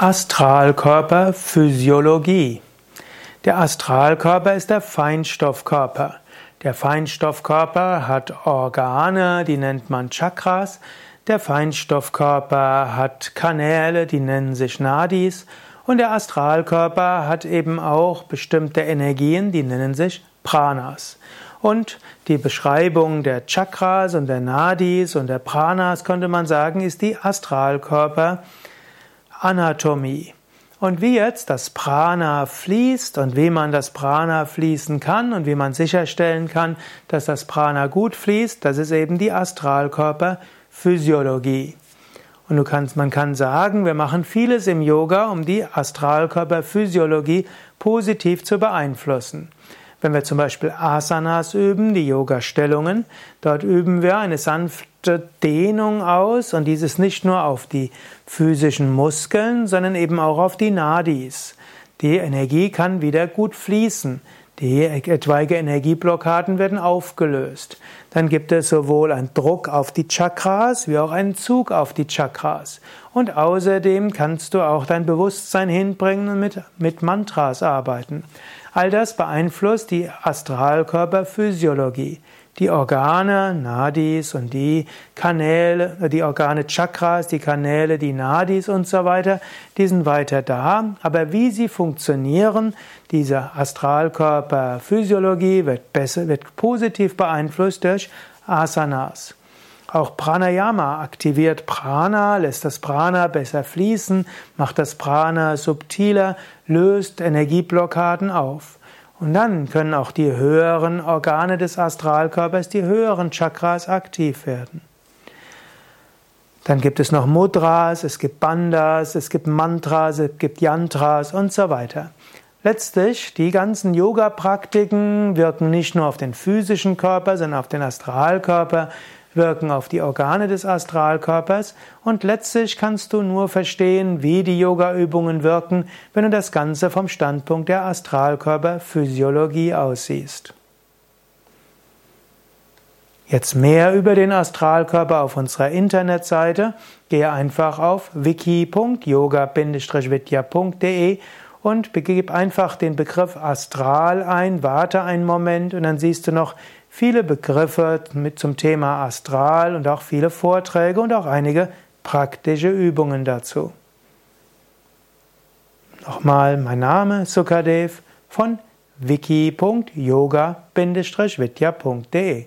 Astralkörper Physiologie. Der Astralkörper ist der Feinstoffkörper. Der Feinstoffkörper hat Organe, die nennt man Chakras. Der Feinstoffkörper hat Kanäle, die nennen sich Nadis. Und der Astralkörper hat eben auch bestimmte Energien, die nennen sich Pranas. Und die Beschreibung der Chakras und der Nadis und der Pranas, könnte man sagen, ist die Astralkörper Anatomie. Und wie jetzt das Prana fließt und wie man das Prana fließen kann und wie man sicherstellen kann, dass das Prana gut fließt, das ist eben die Astralkörperphysiologie. Und du kannst, man kann sagen, wir machen vieles im Yoga, um die Astralkörperphysiologie positiv zu beeinflussen. Wenn wir zum Beispiel Asanas üben, die Yoga-Stellungen, dort üben wir eine sanfte Dehnung aus und dieses nicht nur auf die physischen Muskeln, sondern eben auch auf die Nadis. Die Energie kann wieder gut fließen. Die etwaige Energieblockaden werden aufgelöst. Dann gibt es sowohl einen Druck auf die Chakras wie auch einen Zug auf die Chakras. Und außerdem kannst du auch dein Bewusstsein hinbringen und mit, mit Mantras arbeiten. All das beeinflusst die Astralkörperphysiologie. Die Organe, Nadis und die Kanäle, die Organe Chakras, die Kanäle, die Nadis und so weiter, die sind weiter da. Aber wie sie funktionieren, diese Astralkörperphysiologie wird besser, wird positiv beeinflusst durch Asanas. Auch Pranayama aktiviert Prana, lässt das Prana besser fließen, macht das Prana subtiler, löst Energieblockaden auf. Und dann können auch die höheren Organe des Astralkörpers, die höheren Chakras aktiv werden. Dann gibt es noch Mudras, es gibt Bandas, es gibt Mantras, es gibt Yantras und so weiter. Letztlich, die ganzen Yoga-Praktiken wirken nicht nur auf den physischen Körper, sondern auf den Astralkörper, wirken auf die Organe des Astralkörpers und letztlich kannst du nur verstehen, wie die Yoga-Übungen wirken, wenn du das Ganze vom Standpunkt der Astralkörperphysiologie aussiehst. Jetzt mehr über den Astralkörper auf unserer Internetseite. Gehe einfach auf wiki.yoga-vidya.de und begib einfach den Begriff Astral ein, warte einen Moment und dann siehst du noch viele Begriffe mit zum Thema Astral und auch viele Vorträge und auch einige praktische Übungen dazu. Nochmal mein Name Sukadev von wiki.yoga-vidya.de